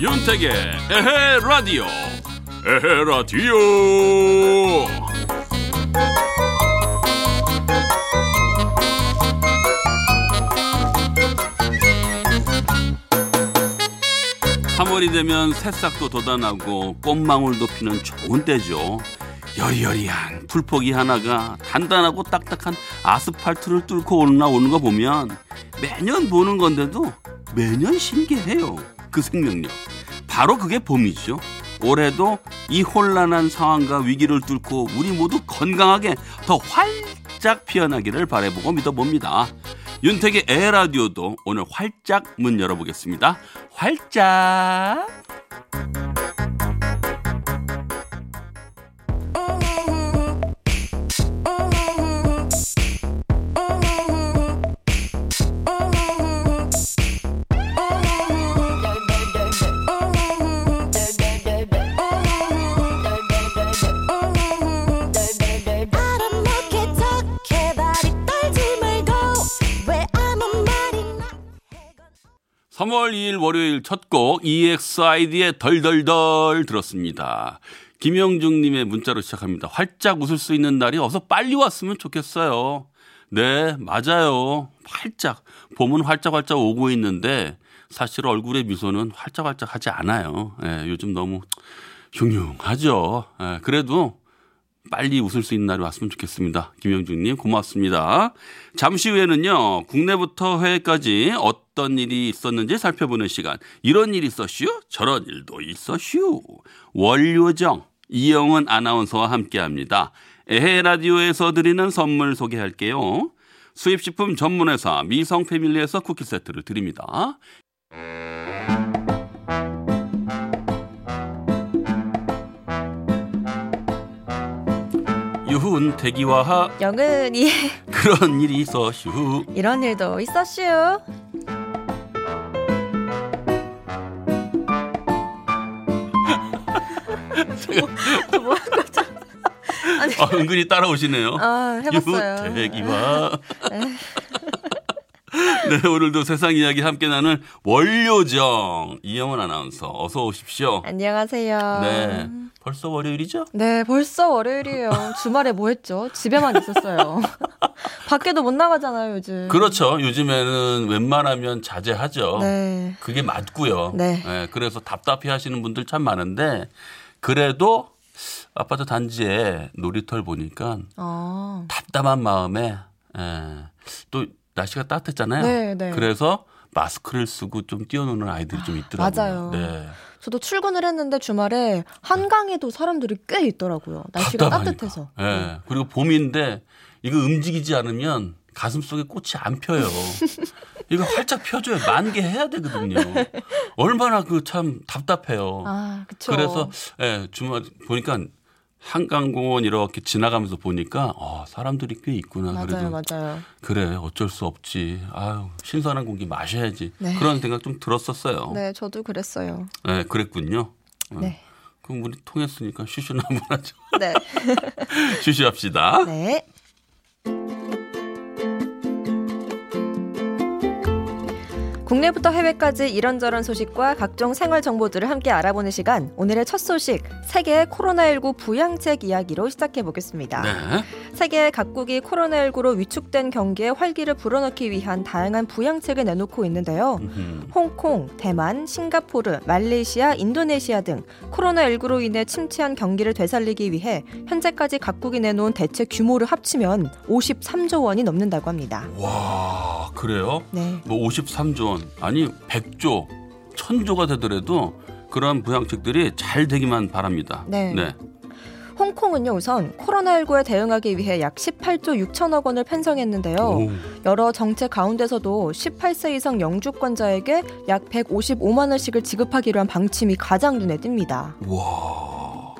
윤택의 에헤 라디오. 에헤 라디오 3월이 되면 새싹도 돋아나고 꽃망울도 피는 좋은 때죠. 여리여리한 풀포기 하나가 단단하고 딱딱한 아스팔트를 뚫고 올라오는 거 보면 매년 보는 건데도 매년 신기해요. 그 생명력. 바로 그게 봄이죠. 올해도 이 혼란한 상황과 위기를 뚫고 우리 모두 건강하게 더 활짝 피어나기를 바라보고 믿어봅니다. 윤택의 에라디오도 오늘 활짝 문 열어보겠습니다. 활짝. 3월 2일 월요일 첫 곡 EXID의 덜덜덜 들었습니다. 김영중님의 문자로 시작합니다. 활짝 웃을 수 있는 날이 어서 빨리 왔으면 좋겠어요. 네, 맞아요. 활짝. 봄은 활짝활짝 오고 있는데 사실 얼굴의 미소는 활짝활짝 하지 않아요. 예, 요즘 너무 흉흉하죠. 예, 그래도 빨리 웃을 수 있는 날이 왔으면 좋겠습니다. 김영중님 고맙습니다. 잠시 후에는요 국내부터 해외까지 어떤 일이 있었는지 살펴보는 시간. 이런 일이 있었슈? 저런 일도 있었슈. 월요정 이영은 아나운서와 함께합니다. 에헤 라디오에서 드리는 선물 소개할게요. 수입식품 전문회사 미성 패밀리에서 쿠키 세트를 드립니다. 유훈 대기와 하 영은이 그런 일이 있었슈. 이런 일도 있었슈. 뭐 하는 거죠? 아니, 아, 은근히 따라오시네요. 아, 해봤어요. 유훈 대기와 네, 오늘도 세상 이야기 함께 나눌 월요정 이영원 아나운서 어서 오십시오. 안녕하세요. 네, 벌써 월요일이죠? 네, 벌써 월요일이에요. 주말에 뭐 했죠? 집에만 있었어요. 밖에도 못 나가잖아요, 요즘. 그렇죠. 요즘에는 웬만하면 자제하죠. 네. 그게 맞고요. 네. 그래서 답답해 하시는 분들 참 많은데 그래도 아파트 단지에 놀이터를 보니까 아, 답답한 마음에 예, 또 날씨가 따뜻했잖아요. 네, 네. 그래서 마스크를 쓰고 좀 뛰어노는 아이들이 좀 있더라고요. 맞아요. 네. 저도 출근을 했는데 주말에 한강에도 사람들이 꽤 있더라고요. 날씨가 답답하니까. 따뜻해서. 예. 그리고 봄인데 이거 움직이지 않으면 가슴 속에 꽃이 안 펴요. 이거 활짝 펴줘야 만 개 해야 되거든요. 얼마나 그 참 답답해요. 아, 그쵸. 그래서 예, 주말 보니까 한강공원 이렇게 지나가면서 보니까 어, 사람들이 꽤 있구나. 맞아요, 맞아요. 그래 어쩔 수 없지. 아유 신선한 공기 마셔야지. 네. 그런 생각 좀 들었었어요. 네, 네, 저도 그랬어요. 그랬군요. 어. 네. 그럼 우리 통했으니까 슈슈나 한번 하죠. 네. 슈슈합시다. 네. 국내부터 해외까지 이런저런 소식과 각종 생활 정보들을 함께 알아보는 시간. 오늘의 첫 소식, 세계 코로나19 부양책 이야기로 시작해 보겠습니다. 네. 세계 각국이 코로나19로 위축된 경기에 활기를 불어넣기 위한 다양한 부양책을 내놓고 있는데요. 홍콩, 대만, 싱가포르, 말레이시아, 인도네시아 등 코로나19로 인해 침체한 경기를 되살리기 위해 현재까지 각국이 내놓은 대책 규모를 합치면 53조 원이 넘는다고 합니다. 와 그래요? 네. 뭐 53조 원 아니 100조 1000조가 되더라도 그런 부양책들이 잘 되기만 바랍니다. 네. 홍콩은요 우선 코로나19에 대응하기 위해 약 18조 6천억 원을 편성했는데요. 오. 여러 정책 가운데서도 18세 이상 영주권자에게 약 155만 원씩을 지급하기로 한 방침이 가장 눈에 띕니다. 와.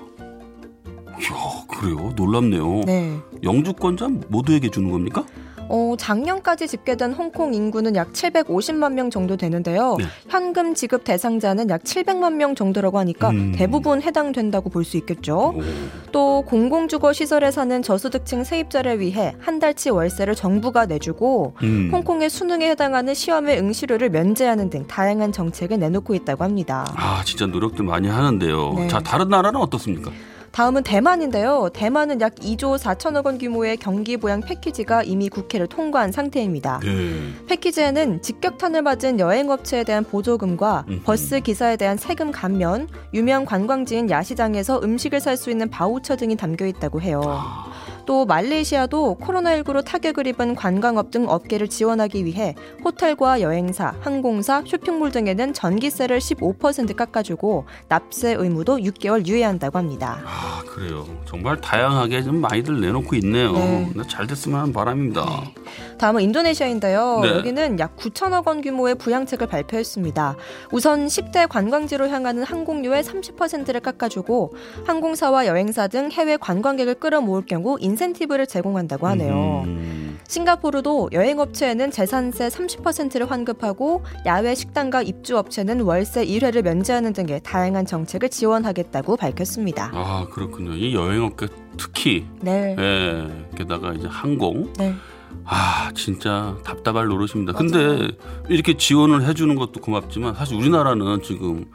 이야, 그래요? 놀랍네요. 네. 영주권자 모두에게 주는 겁니까? 어, 작년까지 집계된 홍콩 인구는 약 750만 명 정도 되는데요. 네. 현금 지급 대상자는 약 700만 명 정도라고 하니까 음. 대부분 해당된다고 볼 수 있겠죠. 오. 또 공공주거 시설에 사는 저소득층 세입자를 위해 한 달치 월세를 정부가 내주고 음. 홍콩의 수능에 해당하는 시험의 응시료를 면제하는 등 다양한 정책을 내놓고 있다고 합니다. 아 진짜 노력들 많이 하는데요. 네. 자 다른 나라는 어떻습니까? 다음은 대만인데요. 대만은 약 2조 4천억 원 규모의 경기 부양 패키지가 이미 국회를 통과한 상태입니다. 네. 패키지에는 직격탄을 맞은 여행업체에 대한 보조금과 음흠. 버스 기사에 대한 세금 감면, 유명 관광지인 야시장에서 음식을 살 수 있는 바우처 등이 담겨 있다고 해요. 아. 또 말레이시아도 코로나19로 타격을 입은 관광업 등 업계를 지원하기 위해 호텔과 여행사, 항공사, 쇼핑몰 등에는 전기세를 15% 깎아주고 납세 의무도 6개월 유예한다고 합니다. 아 그래요. 정말 다양하게 좀 많이들 내놓고 있네요. 네. 네, 잘 됐으면 하는 바람입니다. 다음은 인도네시아인데요. 네. 여기는 약 9천억 원 규모의 부양책을 발표했습니다. 우선 10대 관광지로 향하는 항공료의 30%를 깎아주고 항공사와 여행사 등 해외 관광객을 끌어모을 경우 인 센티브를 제공한다고 하네요. 음. 싱가포르도 여행업체에는 재산세 30%를 환급하고 야외 식당과 입주업체는 월세 1회를 면제하는 등의 다양한 정책을 지원하겠다고 밝혔습니다. 아 그렇군요. 이 여행업계 특히 네. 예, 게다가 이제 항공 네. 아 진짜 답답할 노릇입니다. 근데 이렇게 지원을 해주는 것도 고맙지만 사실 우리나라는 지금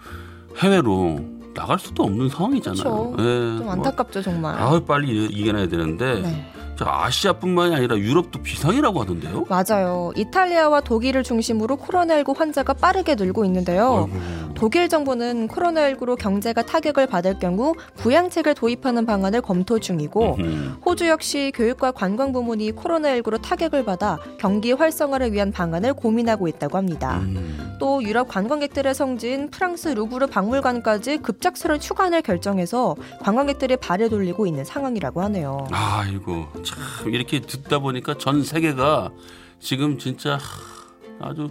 해외로 나갈 수도 없는 상황이잖아요. 그쵸. 예, 좀 안타깝죠, 정말. 뭐, 아 빨리 이- 이겨내야 되는데 네. 자, 아시아뿐만이 아니라 유럽도 비상이라고 하던데요. 맞아요. 이탈리아와 독일을 중심으로 코로나19 환자가 빠르게 늘고 있는데요. 아이고. 독일 정부는 코로나19로 경제가 타격을 받을 경우 부양책을 도입하는 방안을 검토 중이고 음. 호주 역시 교육과 관광 부문이 코로나19로 타격을 받아 경기 활성화를 위한 방안을 고민하고 있다고 합니다. 음. 또 유럽 관광객들의 성지인 프랑스 루브르 박물관까지 급작스런 휴관을 결정해서 관광객들이 발을 돌리고 있는 상황이라고 하네요. 아이고 참 이렇게 듣다 보니까 전 세계가 지금 진짜 아주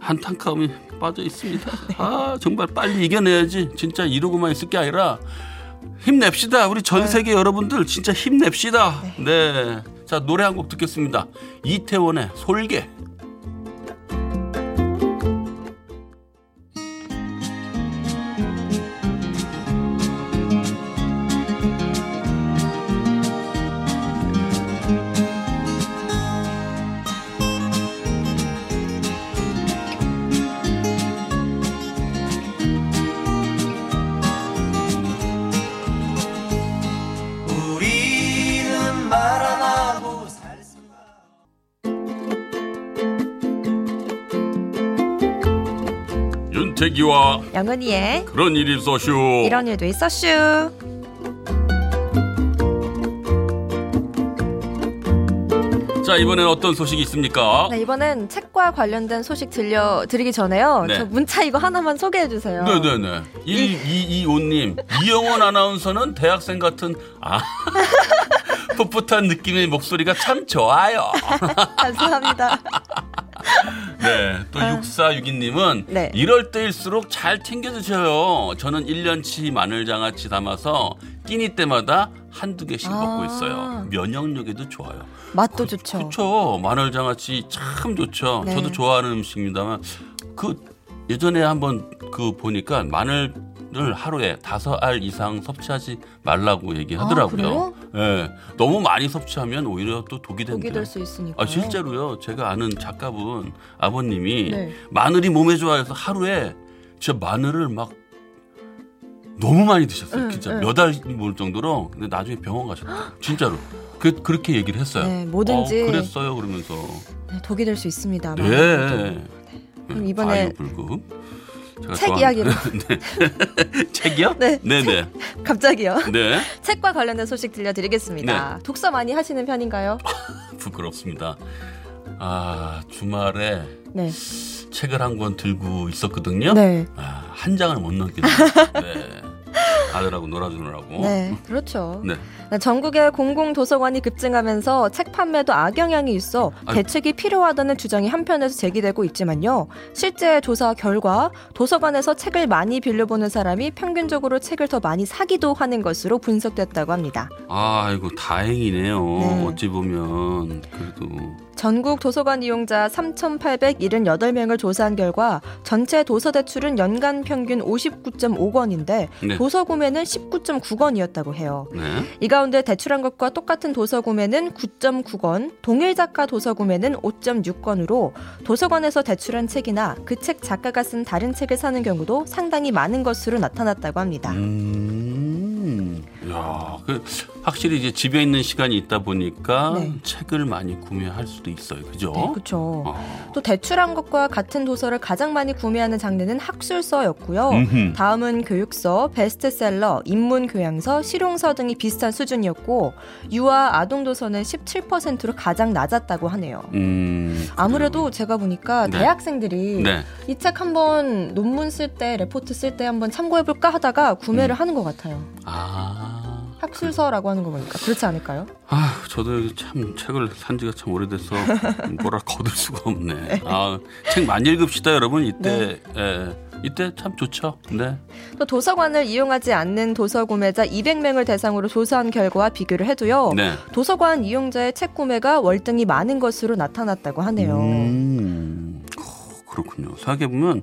한탄카움이 빠져 있습니다. 아 정말 빨리 이겨내야지. 진짜 이러고만 있을 게 아니라 힘냅시다. 우리 전 세계 여러분들 진짜 힘냅시다. 네. 자 노래 한 곡 듣겠습니다. 이태원의 솔개. 기와 영은이의 그런 일이 있어슈. 이런 일도 있었슈. 자 이번엔 어떤 소식이 있습니까? 네, 이번엔 책과 관련된 소식 들려드리기 전에요. 네. 저 문자 이거 하나만 소개해 주세요. 네네네. 1225님, 이영원 아나운서는 대학생 같은, 아, 풋풋한 느낌의 목소리가 참 좋아요. 감사합니다. 네. 또 6462님은 네. 이럴 때일수록 잘 챙겨 드셔요. 저는 1년치 마늘장아찌 담아서 끼니 때마다 한두 개씩 아. 먹고 있어요. 면역력에도 좋아요. 맛도 좋죠. 그렇죠. 마늘장아찌 참 좋죠. 네. 저도 좋아하는 음식입니다만 그 예전에 한번 그 보니까 마늘 을 하루에 다섯 알 이상 섭취하지 말라고 얘기하더라고요. 예. 너무 많이 섭취하면 오히려 또 독이 독이 된대요. 될수 있으니까. 아, 실제로요. 제가 아는 작가분 아버님이 네. 마늘이 몸에 좋아해서 하루에 진짜 마늘을 막 너무 많이 드셨어요. 응, 진짜 응. 몇알 먹을 정도로. 근데 나중에 병원 가셨다. 진짜로. 그, 그렇게 얘기를 했어요. 네, 뭐든지. 어, 그랬어요. 그러면서. 네, 독이 될 수 있습니다. 네. 마늘도. 그럼 이번에 과유불급. 제가 책 이야기로. 네. 책이요? 네, 네네. 갑자기요. 네. 책과 관련된 소식 들려드리겠습니다. 독서 많이 하시는 편인가요? 부끄럽습니다. 아, 주말에 네. 책을 한 권 들고 있었거든요. 네. 아, 한 장을 못 넘기네요. 네. 아들하고 놀아주느라고. 네, 그렇죠. 네. 네, 전국의 공공 도서관이 급증하면서 책 판매도 악영향이 있어. 대책이 필요하다는 주장이 한편에서 제기되고 있지만요. 실제 조사 결과 도서관에서 책을 많이 빌려보는 사람이 평균적으로 책을 더 많이 사기도 하는 것으로 분석됐다고 합니다. 아이고 다행이네요. 네. 어찌 보면 그래도 전국 도서관 이용자 3,878명을 조사한 결과 전체 도서 대출은 연간 평균 59.5권인데 네. 도서 구매는 19.9권이었다고 해요. 네. 이 가운데 대출한 것과 똑같은 도서 구매는 9.9권, 동일 작가 도서 구매는 5.6권으로 도서관에서 대출한 책이나 그 책 작가가 쓴 다른 책을 사는 경우도 상당히 많은 것으로 나타났다고 합니다. 음. 야, 그 확실히 이제 집에 있는 시간이 있다 보니까 네. 책을 많이 구매할 수도 있어요. 그죠? 네, 그렇죠. 어. 또 대출한 것과 같은 도서를 가장 많이 구매하는 장르는 학술서였고요. 음흠. 다음은 교육서, 베스트셀러, 인문 교양서, 실용서 등이 비슷한 수준이었고 유아 아동 도서는 17%로 가장 낮았다고 하네요. 음. 아무래도 제가 보니까 네. 대학생들이 네. 이책 한번 논문 쓸 때, 레포트 쓸 때 한번 참고해 볼까 하다가 구매를 음. 하는 것 같아요. 아. 학술서라고 하는 거 보니까 그렇지 않을까요? 아, 저도 참 책을 산 지가 참 오래돼서 뭐라 거둘 수가 없네. 아, 책 많이 읽읍시다, 여러분. 이때, 예, 이때 참 좋죠. 네. 또 도서관을 이용하지 않는 도서 구매자 200명을 대상으로 조사한 결과와 비교를 해도요. 네. 도서관 이용자의 책 구매가 월등히 많은 것으로 나타났다고 하네요. 음, 어, 그렇군요. 생각해 보면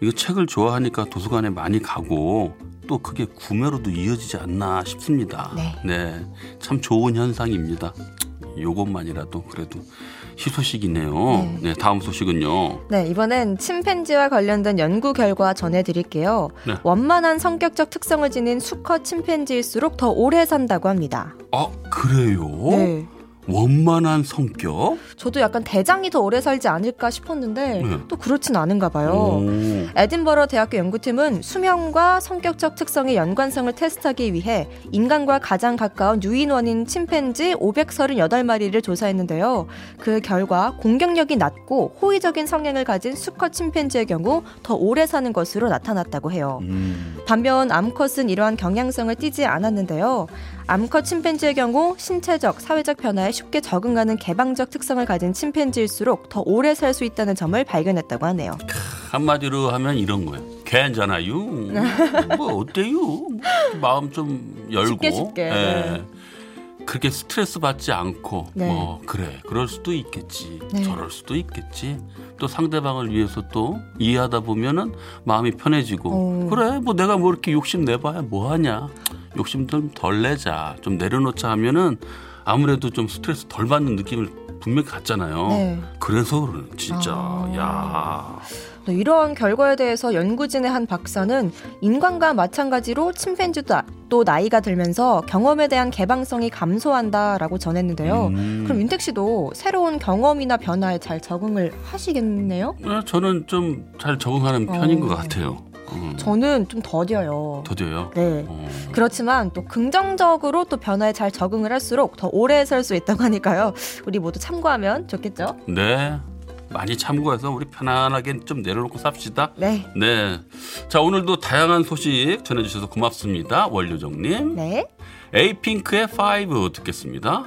이거 책을 좋아하니까 도서관에 많이 가고 또 그게 구매로도 이어지지 않나 싶습니다. 네. 참 좋은 현상입니다. 요것만이라도 그래도 희소식이네요. 네. 네. 다음 소식은요. 네, 이번엔 침팬지와 관련된 연구 결과 전해드릴게요. 네. 원만한 성격적 특성을 지닌 수컷 침팬지일수록 더 오래 산다고 합니다. 아, 그래요? 네. 원만한 성격? 저도 약간 대장이 더 오래 살지 않을까 싶었는데 네. 또 그렇진 않은가 봐요. 오. 에딘버러 대학교 연구팀은 수명과 성격적 특성의 연관성을 테스트하기 위해 인간과 가장 가까운 유인원인 침팬지 538마리를 조사했는데요. 그 결과 공격력이 낮고 호의적인 성향을 가진 수컷 침팬지의 경우 더 오래 사는 것으로 나타났다고 해요. 음. 반면 암컷은 이러한 경향성을 띠지 않았는데요. 암컷 침팬지의 경우 신체적, 사회적 변화에 쉽게 적응하는 개방적 특성을 가진 침팬지일수록 더 오래 살 수 있다는 점을 발견했다고 하네요. 한마디로 하면 이런 거예요. 괜찮아요. 뭐 어때요? 뭐 마음 좀 열고. 쉽게 쉽게, 예. 네. 그렇게 스트레스 받지 않고 네. 뭐 그래 그럴 수도 있겠지 네. 저럴 수도 있겠지 또 상대방을 위해서 또 이해하다 보면은 마음이 편해지고 어. 그래 뭐 내가 뭐 이렇게 욕심 내봐야 뭐하냐 욕심 좀 덜 내자 좀 내려놓자 하면은 아무래도 좀 스트레스 덜 받는 느낌을 분명히 갖잖아요 네. 그래서 그래 진짜 아. 야 네, 이러한 결과에 대해서 연구진의 한 박사는 인간과 마찬가지로 침팬지도 나- 또 나이가 들면서 경험에 대한 개방성이 감소한다라고 전했는데요. 음. 그럼 윤택 씨도 새로운 경험이나 변화에 잘 적응을 하시겠네요? 어, 저는 좀 잘 적응하는 편인 어. 것 같아요 음. 저는 좀 더뎌요. 더뎌요 네. 어. 그렇지만 또 긍정적으로 또 변화에 잘 적응을 할수록 더 오래 살 수 있다고 하니까요. 우리 모두 참고하면 좋겠죠? 네. 많이 참고해서 우리 편안하게 좀 내려놓고 삽시다. 네. 네. 자, 오늘도 다양한 소식 전해주셔서 고맙습니다. 원료정님. 네. 에이핑크의 5 듣겠습니다.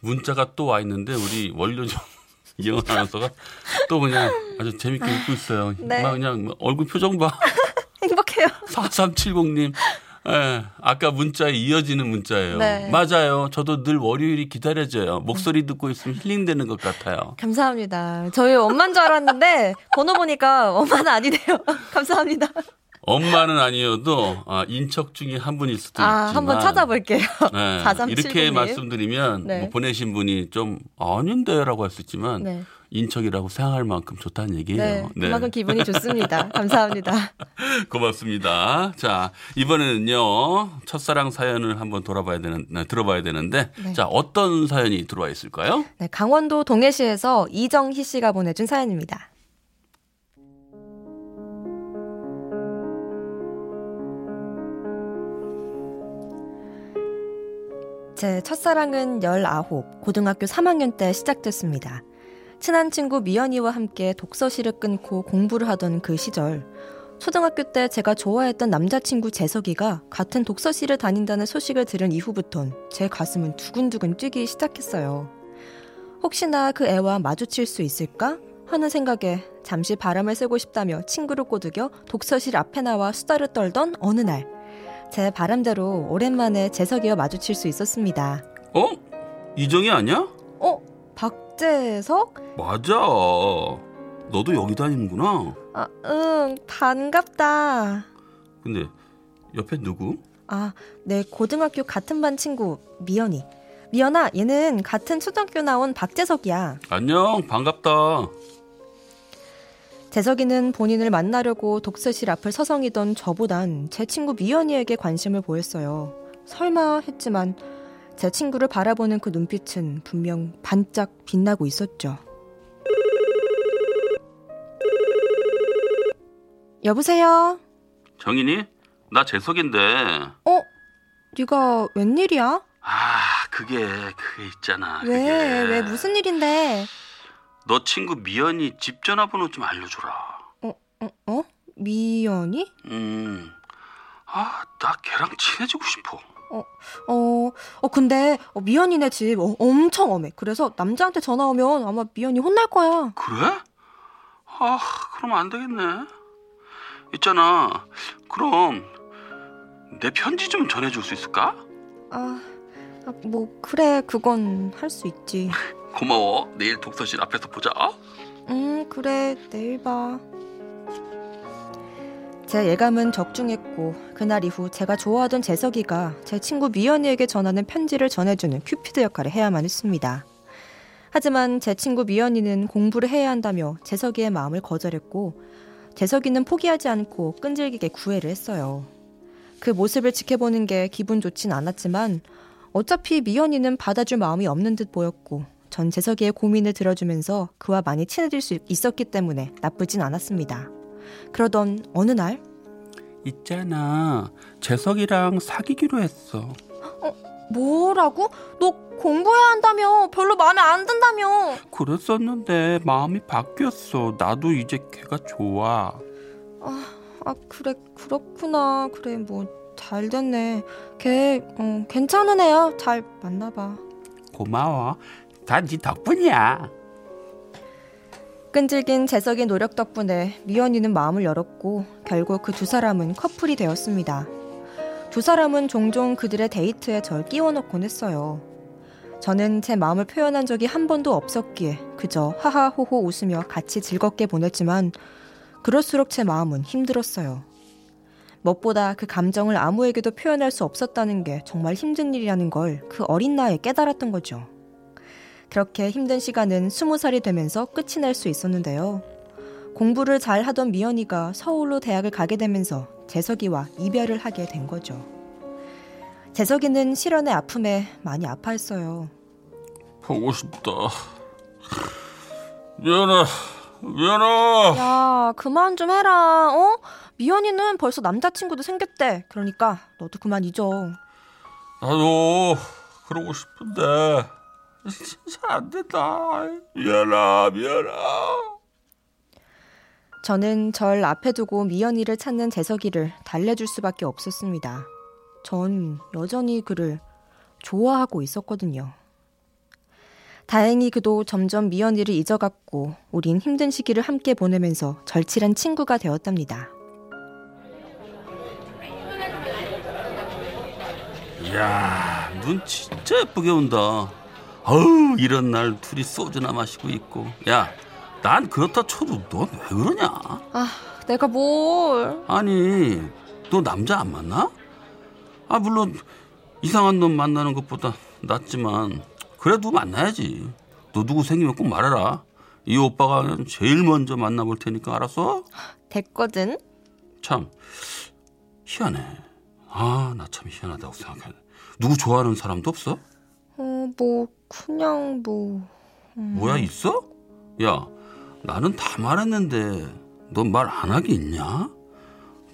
문자가 또 와 있는데 우리 원료정 이영은 아나운서가 또 그냥 아주 재밌게 웃고 있어요. 네. 막 그냥 뭐 얼굴 표정 봐. 행복해요. 4370님. 예, 아까 문자에 이어지는 문자예요. 네. 맞아요. 저도 늘 월요일이 기다려져요. 목소리 듣고 있으면 힐링되는 것 같아요. 감사합니다. 저희 엄마인 줄 알았는데 번호 보니까 엄마는 아니네요. 감사합니다. 엄마는 아니어도 아, 인척 중에 한 분일 수도 아, 있지만 한번 찾아볼게요. 네, 4379 이렇게 님. 말씀드리면 네. 뭐 보내신 분이 좀 아닌데라고 할 수 있지만 네. 인척이라고 생각할 만큼 좋다는 얘기예요. 네, 그만큼 기분이 좋습니다. 감사합니다. 고맙습니다. 자, 이번에는요, 첫사랑 사연을 한번 돌아봐야 되는, 네, 들어봐야 되는데, 네. 자, 어떤 사연이 들어와 있을까요? 네, 강원도 동해시에서 이정희 씨가 보내준 사연입니다. 제 첫사랑은 19, 고등학교 3학년 때 시작됐습니다. 친한 친구 미연이와 함께 독서실을 끊고 공부를 하던 그 시절, 초등학교 때 제가 좋아했던 남자친구 재석이가 같은 독서실을 다닌다는 소식을 들은 이후부턴 제 가슴은 두근두근 뛰기 시작했어요. 혹시나 그 애와 마주칠 수 있을까? 하는 생각에 잠시 바람을 쐬고 싶다며 친구를 꼬드겨 독서실 앞에 나와 수다를 떨던 어느 날, 제 바람대로 오랜만에 재석이와 마주칠 수 있었습니다. 어? 이정이 아니야? 어? 박재석? 맞아. 너도 여기 다니는구나. 아, 응, 반갑다. 근데 옆에 누구? 아, 내 고등학교 같은 반 친구, 미연이. 미연아, 얘는 같은 초등학교 나온 박재석이야. 안녕, 반갑다. 재석이는 본인을 만나려고 독서실 앞을 서성이던 저보단 제 친구 미연이에게 관심을 보였어요. 설마 했지만 제 친구를 바라보는 그 눈빛은 분명 반짝 빛나고 있었죠. 여보세요? 정인이? 나 재석인데. 어? 네가 웬일이야? 아, 그게, 그게 있잖아. 왜? 그게. 왜 무슨 일인데? 너 친구 미연이 집 전화번호 좀 알려줘라. 어? 어? 어? 미연이? 음. 아, 나 걔랑 친해지고 싶어. 어, 어 근데 어, 미연이네 집 어, 엄청 엄해. 그래서 남자한테 전화 오면 아마 미연이 혼날 거야. 그래? 아, 그럼 안 되겠네. 있잖아. 그럼 내 편지 좀 전해줄 수 있을까? 아, 아, 뭐 그래 그건 할 수 있지. 고마워. 내일 독서실 앞에서 보자. 음 그래 내일 봐. 제 예감은 적중했고 그날 이후 제가 좋아하던 재석이가 제 친구 미연이에게 전하는 편지를 전해주는 큐피드 역할을 해야만 했습니다. 하지만 제 친구 미연이는 공부를 해야 한다며 재석이의 마음을 거절했고 재석이는 포기하지 않고 끈질기게 구애를 했어요. 그 모습을 지켜보는 게 기분 좋진 않았지만 어차피 미연이는 받아줄 마음이 없는 듯 보였고 전 재석이의 고민을 들어주면서 그와 많이 친해질 수 있었기 때문에 나쁘진 않았습니다. 그러던 어느 날 있잖아. 재석이랑 사귀기로 했어. 뭐라고? 너 공부해야 한다며 별로 마음에 안 든다며 그랬었는데 마음이 바뀌었어. 나도 이제 걔가 좋아. 아 그래 그렇구나 그래 뭐 잘 됐네 걔 어, 괜찮은 애야 잘 만나봐 고마워. 다네 덕분이야. 끈질긴 재석의 노력 덕분에 미연이는 마음을 열었고 결국 그 두 사람은 커플이 되었습니다. 두 사람은 종종 그들의 데이트에 절 끼워넣곤 했어요. 저는 제 마음을 표현한 적이 한 번도 없었기에 그저 하하호호 웃으며 같이 즐겁게 보냈지만 그럴수록 제 마음은 힘들었어요. 무엇보다 그 감정을 아무에게도 표현할 수 없었다는 게 정말 힘든 일이라는 걸 그 어린 나이에 깨달았던 거죠. 그렇게 힘든 시간은 스무 살이 되면서 끝이 날 수 있었는데요. 공부를 잘 하던 미연이가 서울로 대학을 가게 되면서 재석이와 이별을 하게 된 거죠. 재석이는 실연의 아픔에 많이 아파했어요. 보고 싶다. 미안해. 미안해. 야, 그만 좀 해라. 어? 미연이는 벌써 남자친구도 생겼대. 그러니까 너도 그만 잊어. 나도 그러고 싶은데 진짜 안 된다. 미안해. 미안해. 저는 절 앞에 두고 미연이를 찾는 재석이를 달래줄 수밖에 없었습니다. 전 여전히 그를 좋아하고 있었거든요. 다행히 그도 점점 미연이를 잊어갔고 우린 힘든 시기를 함께 보내면서 절친한 친구가 되었답니다. 이야, 눈 진짜 예쁘게 온다. 어우, 이런 날 둘이 소주나 마시고 있고. 야, 난 그렇다 쳐도 넌 왜 그러냐? 아, 내가 뭘? 아니, 너 남자 안 만나? 아, 물론 이상한 놈 만나는 것보다 낫지만 그래도 만나야지. 너 누구 생기면 꼭 말해라. 이 오빠가 제일 먼저 만나볼 테니까 알았어? 됐거든. 참 희한해. 아, 나 참 희한하다고 생각해. 누구 좋아하는 사람도 없어? 어, 뭐 그냥 뭐 뭐야 있어? 야, 나는 다 말했는데 넌 말 안 하기 있냐?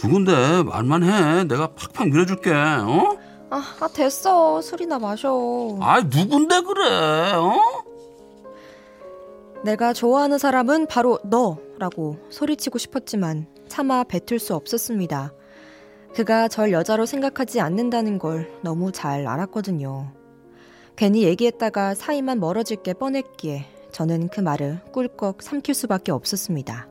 누군데 말만 해. 내가 팍팍 밀어줄게. 어? 아, 아 됐어. 술이나 마셔. 아, 누군데 그래? 어? 내가 좋아하는 사람은 바로 너라고 소리치고 싶었지만 차마 뱉을 수 없었습니다. 그가 절 여자로 생각하지 않는다는 걸 너무 잘 알았거든요. 괜히 얘기했다가 사이만 멀어질 게 뻔했기에 저는 그 말을 꿀꺽 삼킬 수밖에 없었습니다.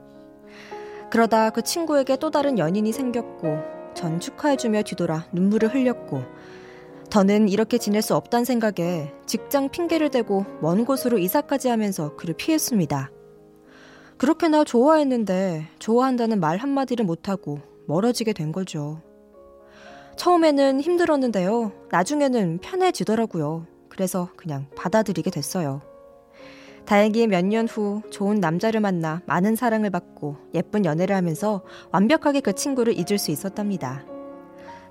그러다 그 친구에게 또 다른 연인이 생겼고 전 축하해주며 뒤돌아 눈물을 흘렸고 더는 이렇게 지낼 수 없다는 생각에 직장 핑계를 대고 먼 곳으로 이사까지 하면서 그를 피했습니다. 그렇게나 좋아했는데 좋아한다는 말 한마디를 못하고 멀어지게 된 거죠. 처음에는 힘들었는데요. 나중에는 편해지더라고요. 그래서 그냥 받아들이게 됐어요. 다행히 몇 년 후 좋은 남자를 만나 많은 사랑을 받고 예쁜 연애를 하면서 완벽하게 그 친구를 잊을 수 있었답니다.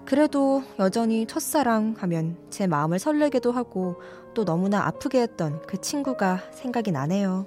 그래도 여전히 첫사랑 하면 제 마음을 설레게도 하고 또 너무나 아프게 했던 그 친구가 생각이 나네요.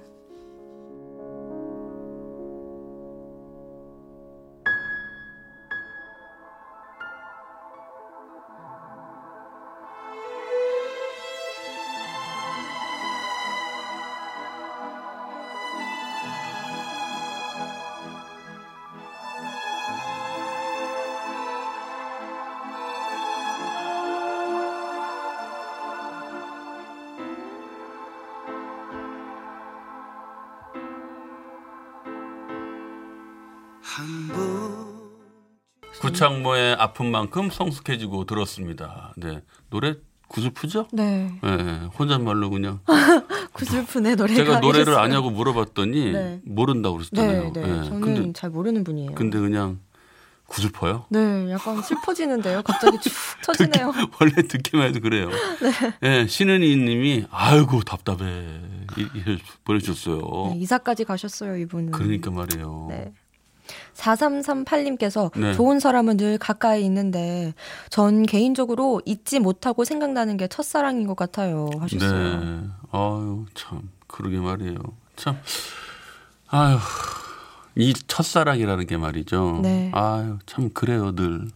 구창모의 아픈 만큼 성숙해지고 들었습니다. 네. 노래 구슬프죠? 네. 예, 예. 혼잣말로 그냥 구슬프네 노래가. 제가 노래를 이랬어요. 아냐고 물어봤더니 네. 모른다고 네, 그러셨잖아요. 네. 예. 저는 근데 잘 모르는 분이에요. 근데 그냥 구슬퍼요? 네, 약간 슬퍼지는데요. 갑자기 축 처지네요. 원래 듣기만 해도 그래요. 예, 신은이 님이 아이고 답답해. 이, 이, 보내주셨어요. 네, 이사까지 가셨어요, 이분은. 그러니까 말이에요. 네. 4338님께서 네. 좋은 사람은 늘 가까이 있는데 전 개인적으로 잊지 못하고 생각나는 게 첫사랑인 것 같아요 하셨어요. 네. 아유, 참. 그러게 말이에요. 참. 아유. 이 첫사랑이라는 게 말이죠. 네. 아유, 참 그래요, 늘.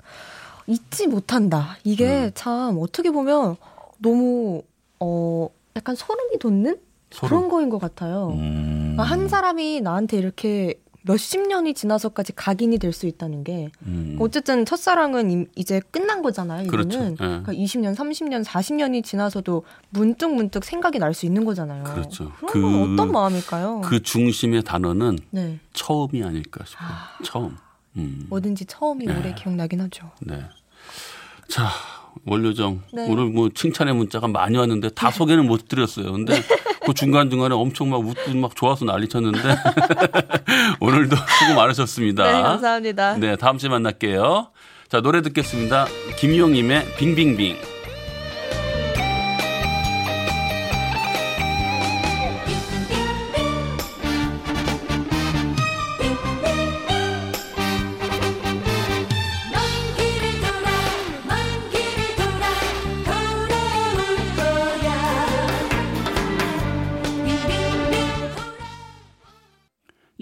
잊지 못한다. 이게 음. 참 어떻게 보면 너무 어 약간 소름이 돋는 소름. 그런 거인 것 같아요. 음. 그러니까 한 사람이 나한테 이렇게 몇십 년이 지나서까지 각인이 될 수 있다는 게 음. 어쨌든 첫사랑은 임- 이제 끝난 거잖아요. 이거는 그렇죠. 예. 그러니까 20년, 30년, 40년이 지나서도 문득 문득 생각이 날 수 있는 거잖아요. 그렇죠. 그런 그- 건 어떤 마음일까요? 그 중심의 단어는 네, 처음이 아닐까 싶어요. 처음. 음. 뭐든지 처음이 네. 오래 기억나긴 하죠. 네. 자, 원료정. 네. 오늘 뭐 칭찬의 문자가 많이 왔는데 다 소개는 못 드렸어요. 근데 그 중간 중간에 엄청 막 웃고 막 좋아서 난리 쳤는데 오늘도 수고 많으셨습니다. 네, 감사합니다. 네, 다음 주에 만날게요. 자, 노래 듣겠습니다. 김용임의 빙빙빙.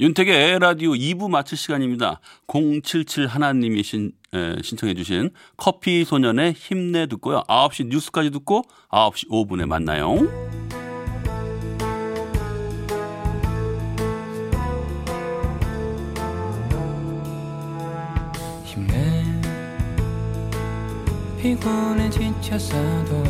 윤택의 라디오 2부 마칠 시간입니다. 077 하나님이 신, 에, 신청해 주신 커피 소년의 힘내 듣고요. 9시 뉴스까지 듣고 9시 5분에 만나요. 힘내 피곤해 지쳤어도